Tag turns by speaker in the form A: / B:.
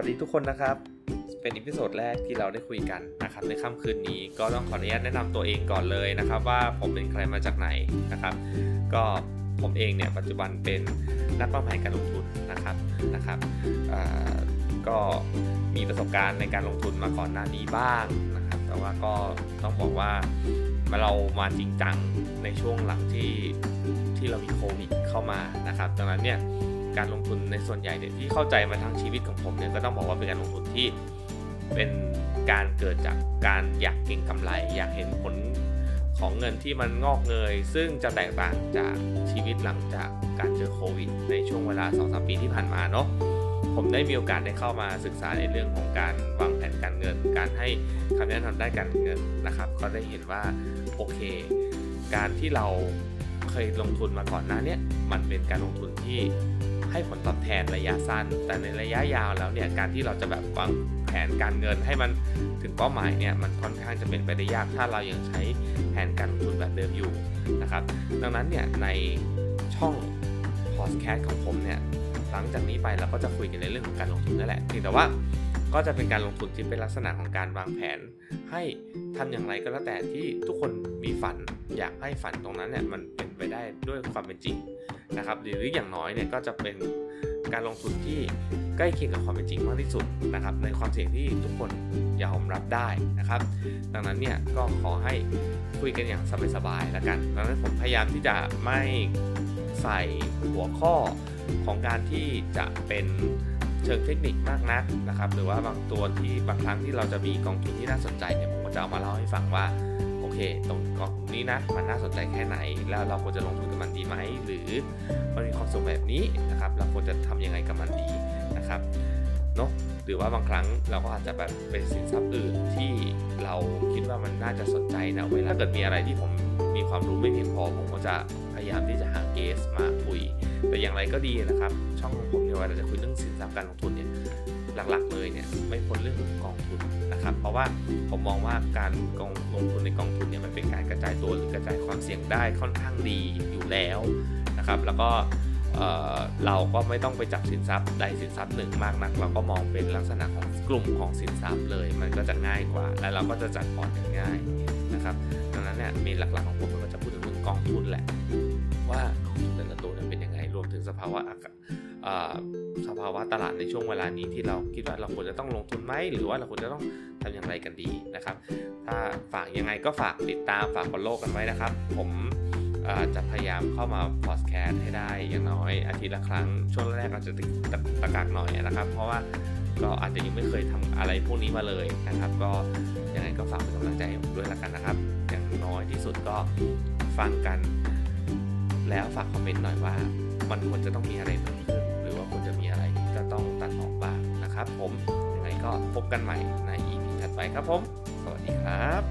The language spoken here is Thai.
A: สวัสดีทุกคนนะครับ เป็น episode แรกที่เราได้คุยกันนะครับในค่ำคืนนี้ก็ต้องขออนุญาตแนะนำตัวเองก่อนเลยนะครับ ว่าผมเป็นใครมาจากไหนนะครับ ก็ผมเองเนี่ยปัจจุบันเป็นนักวางแผนการลงทุนนะครับนะครับก็มีประสบการณ์ในการลงทุนมาก่อนหน้านี้บ้างนะครับ แต่ว่าก็ต้องบอกว่าเรามาจริงจังในช่วงหลังที่ที่เรามีโควิดเข้ามานะครับดังนั้นเนี่ย การลงทุนในส่วนใหญ่เนี่ยที่เข้าใจมาทั้งชีวิตของผมเนี่ยก็ต้องบอกว่าเป็นการลงทุนที่เป็นการเกิดจากการอยากเก็งกำไร อยากเห็นผลของเงินที่มันงอกเงย ซึ่งจะแตกต่างจากชีวิตหลังจากการเจอโควิด ในช่วงเวลา 2-3 ปีที่ผ่านมาเนาะผมได้มีโอกาสได้เข้ามาศึกษาในเรื่องของการวางแผนการเงิน การให้คำแนะนำได้การเงินนะครับ ก็ได้เห็นว่าโอเค การที่เราเคยลงทุนมาก่อนหน้านี้มันเป็นการลงทุนที่ ให้ผลตอบแทนระยะสั้น แต่ในระยะยาวแล้วเนี่ยการที่เราจะแบบวางแผนการเงินให้มันถึงเป้าหมายเนี่ยมันค่อนข้างจะเป็นไปได้ยากถ้าเรายังใช้แผนการลงทุนแบบเดิมอยู่นะครับ ดังนั้นเนี่ยในช่องพอดแคสต์ของผมเนี่ยหลังจากนี้ไปเราก็จะคุยกันในเรื่องของการลงทุนนั่นแหละเพียงแต่ว่าก็จะเป็นการลงทุนที่เป็นลักษณะของการวางแผน ให้ทำอย่างไรก็แล้วแต่ที่ทุกคนมีฝัน อยากให้ฝันตรงนั้นเนี่ยมันเป็นไปได้ด้วยความเป็นจริง นะครับหรืออย่างน้อยเนี่ยก็จะเป็นการลงทุนที่ใกล้เคียงกับความเป็นจริงมากที่สุดนะครับในความเสี่ยงที่ทุกคนยอมรับได้นะครับ ดังนั้นเนี่ยก็ขอให้คุยกันอย่างสบายๆแล้วกันดังนั้นผมพยายามที่จะไม่ใส่หัวข้อของการที่จะเป็นเชิงเทคนิคมากนักนะครับ หรือว่าบางตัวที่บางครั้งที่เราจะมีกองทุนที่น่าสนใจเนี่ยผมก็จะเอามาเล่าให้ฟังว่า เค ตรงกองนี้นะ มันน่าสนใจแค่ไหน แล้วเราควรจะลงทุนกับมันดีไหม หรือมันมีความสูงแบบนี้นะครับ เราควรจะทำยังไงกับมันดีนะครับเนาะหรือว่าบางครั้งเราก็อาจจะแบบเป็นสินทรัพย์อื่นที่เราคิดว่ามันน่าจะสนใจนะเวลาเกิดมีอะไรที่ผมมีความรู้ไม่เพียงพอผมก็จะพยายามที่จะหาเกสมาคุย แต่อย่างไรก็ดีนะครับ ช่องของผมเนี่ยเวลาจะคุยเรื่องสินทรัพย์การลงทุนเนี่ย หลักๆเลยเนี่ยไม่พ้นเรื่องของกองทุนนะครับ เพราะว่าผมมองว่าการกองลงทุนในกองทุนเนี่ยมันเป็นการกระจายตัวหรือกระจายความเสี่ยงได้ค่อนข้างดีอยู่แล้วนะครับ แล้วก็เราก็ไม่ต้องไปจับสินทรัพย์ใดสินทรัพย์หนึ่งมากนัก เราก็มองเป็นลักษณะของกลุ่มของสินทรัพย์เลย มันก็จะง่ายกว่า และเราก็จะจัดพอร์ตง่ายนะครับดังนั้นเนี่ยมีหลักๆของผมก็จะพูดถึงเรื่องกองทุนแหละ ว่ากองทุนแต่ละตัวเป็นยังไงรวมถึงสภาวะส ภาวะตลาดในช่วงเวลานี้ที่เราคิดว่าเราควรจะต้องลงทุนไหมหรือว่าเราควรจะต้องทำอย่างไรกันดีนะครับ ถ้าฝากยังไงก็ฝากติดตามฝากฟอลโล่กันไว้นะครับ ผมจะพยายามเข้ามาพอดแคสต์ให้ได้อย่างน้อยอาทิตย์ละครั้งช่วงแรกอาจจะตะกากหน่อยนะครับ เพราะว่าก็อาจจะยังไม่เคยทำอะไรพวกนี้มาเลยนะครับ ก็ยังไงก็ฝากเป็นกำลังใจด้วยละกันนะครับ อย่างน้อยที่สุดก็ฟังกัน แล้วฝากคอมเมนต์หน่อยว่า มันควรจะต้องมีอะไรเพิ่มขึ้นหรือว่าควรจะมีอะไร จะต้องตัดออกบ้างนะครับ ผมยังไงก็พบกันใหม่ใน EP ถัดไปครับผม สวัสดีครับ